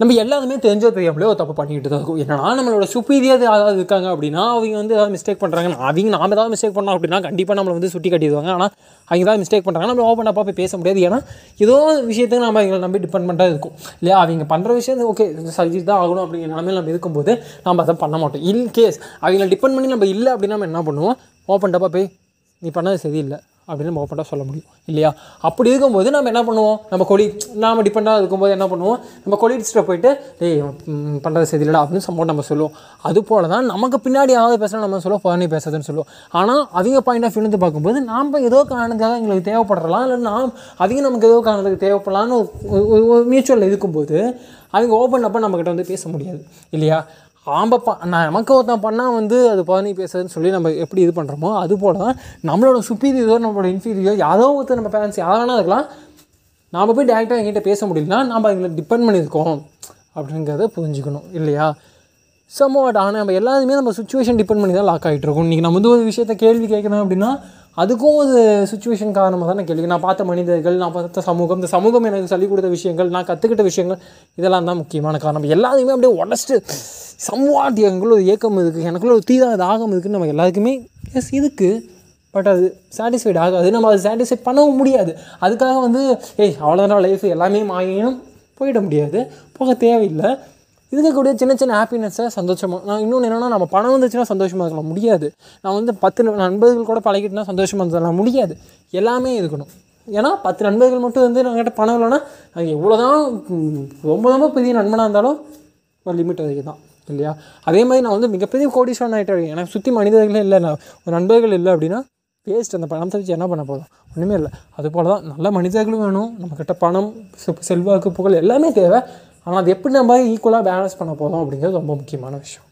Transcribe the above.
நம்ம எல்லாருமே தெரிஞ்சோ தெரியாமலே ஒரு தப்பு பண்ணிக்கிட்டு தான் இருக்கும். என்னன்னா நம்மளோட சுப்பீரியர் யாராவது இருக்காங்க அப்படின்னா அவங்க வந்து ஏதாவது மிஸ்டேக் பண்ணுறாங்க அவங்க நாம் ஏதாவது மிஸ்டேக் பண்ணோம் அப்படின்னா கண்டிப்பாக நம்மளை வந்து சுட்டி காட்டிடுவாங்க. ஆனால் அவங்க ஏதாவது மிஸ்டேக் பண்ணுறாங்க நம்ம ஓப்பன் அப்பா போய் பேச முடியாது. ஏன்னா ஏதோ விஷயத்துக்கு நம்ம அவங்களை நம்பி டிபெண்ட் இருக்கும். இல்லையா? அவங்க பண்ணுற விஷயம் ஓகே சரி தான் ஆகணும் அப்படிங்கிற நிலமையில் நம்ம இருக்கும்போது நம்ம அதை பண்ண மாட்டோம். இன் கேஸ் அவங்கள டிபெண்ட் பண்ணி நம்ம இல்லை அப்படின்னா நம்ம என்ன பண்ணுவோம்? ஓப்பன் டப்பா போய் நீ பண்ணது சரியில்லை. அப்படின்னு நம்ம ஓப்பனாக சொல்ல முடியும் இல்லையா? அப்படி இருக்கும்போது நம்ம என்ன பண்ணுவோம்? நம்ம கொலி நாம் டிபெண்டாக இருக்கும்போது என்ன பண்ணுவோம்? நம்ம கொலீட்ஸ்கிட்ட போயிட்டு டேய் பண்ணுறது சரியில்லடா அப்படின்னு சம்பவம் நம்ம சொல்லுவோம். அது போல தான் நமக்கு பின்னாடி யாராவது பேசுகிறோம் நம்ம சொல்லுவோம் ஃபர்னி பேசுறதுன்னு சொல்லுவோம். ஆனால் அவங்க பாயிண்ட் ஆஃப் வியூலேருந்து பார்க்கும்போது நாம் ஏதோ காரணத்துக்காக எங்களுக்கு தேவைப்படலாம் இல்லை நாம் அவங்க நமக்கு ஏதோ காரணத்துக்கு தேவைப்படலான்னு ஒரு மியூச்சுவலில் இருக்கும்போது அவங்க ஓப்பன் அப்போ நம்மக்கிட்ட வந்து பேச முடியாது இல்லையா? ஆம்ப ப நான் நமக்கு ஒருத்தன் பண்ணால் வந்து அது பதினி பேசுறதுன்னு சொல்லி நம்ம எப்படி இது பண்ணுறோமோ அது போல தான் நம்மளோட சுப்பீரியரோ நம்மளோட இன்ஃபீரியரோ யாரோ ஒருத்தர் நம்ம பேரண்ட்ஸ் யாரானா இருக்கலாம். நாம் போய் டேரெக்டாக எங்கிட்ட பேச முடியலனா நம்ம எங்களை டிபெண்ட் பண்ணியிருக்கோம் அப்படிங்கிறத புரிஞ்சுக்கணும் இல்லையா? சமோட் ஆனால் நம்ம எல்லாருமே நம்ம சுச்சுவேஷன் டிபெண்ட் பண்ணி தான் லாக் ஆகிட்டு இருக்கோம் இன்றைக்கி நம்ம வந்து ஒரு விஷயத்த கேள்வி கேட்கணும் அப்படின்னா அதுக்கும் ஒரு சுச்சுவேஷன் காரணமாக தான் நான் கேள்வி. நான் பார்த்த மனிதர்கள் நான் பார்த்த சமூகம் இந்த சமூகம் எனக்கு சொல்லிக் கொடுத்த விஷயங்கள் நான் கற்றுக்கிட்ட விஷயங்கள் இதெல்லாம் தான் முக்கியமான காரணம். எல்லாத்தையுமே அப்படியே உடச்சிட்டு சம்வாட் எங்களுக்குள்ள ஒரு ஏக்கம் இருக்குது எனக்குள்ள ஒரு தீதா அது ஆகம் இருக்குன்னு நம்ம எல்லாருக்குமே எஸ் இதுக்கு பட் அது சாட்டிஸ்ஃபைட் ஆகாது. நம்ம அது சாட்டிஸ்ஃபை பண்ணவும் முடியாது. அதுக்காக வந்து ஏய் அவ்வளோதான் லைஃப் எல்லாமே மாயினும் போயிட முடியாது. போக தேவையில்லை. இருக்கக்கூடிய சின்ன சின்ன ஹாப்பினஸ்ஸை சந்தோஷமாக நான் இன்னொன்று என்னென்னா நம்ம பணம் வந்துச்சுன்னா சந்தோஷமாக இருக்கலாம். முடியாது. நான் வந்து பத்து நண்பர்கள் கூட பழகிட்டுனா சந்தோஷமாக இருந்தலாம் முடியாது. எல்லாமே இருக்கணும். ஏன்னா பத்து நண்பர்கள் மட்டும் வந்து நம்மகிட்ட பணம் இல்லைன்னா அது எவ்வளோ தான் ரொம்ப ரொம்ப பெரிய நண்பனாக இருந்தாலும் ஒரு லிமிட் வரைக்கும் தான் இல்லையா? அதே மாதிரி நான் வந்து மிகப்பெரிய கோடீஸ்வரன் ஆகிட்டேன் எனக்கு சுற்றி மனிதர்களே இல்லை. நான் ஒரு நண்பர்கள் இல்லை அப்படின்னா வேஸ்ட் அந்த பணத்தை வச்சு என்ன பண்ண போதும் ஒன்றுமே இல்லை. அதுபோல் தான் நல்ல மனிதர்களும் வேணும். நம்மக்கிட்ட பணம் செ- செல்வாக்கு புகழ் எல்லாமே தேவை. ஆனால் அது எப்படி நம்ம ஈக்குவலாக பேலன்ஸ் பண்ண போகிறோம் அப்படிங்கிறது ரொம்ப முக்கியமான விஷயம்.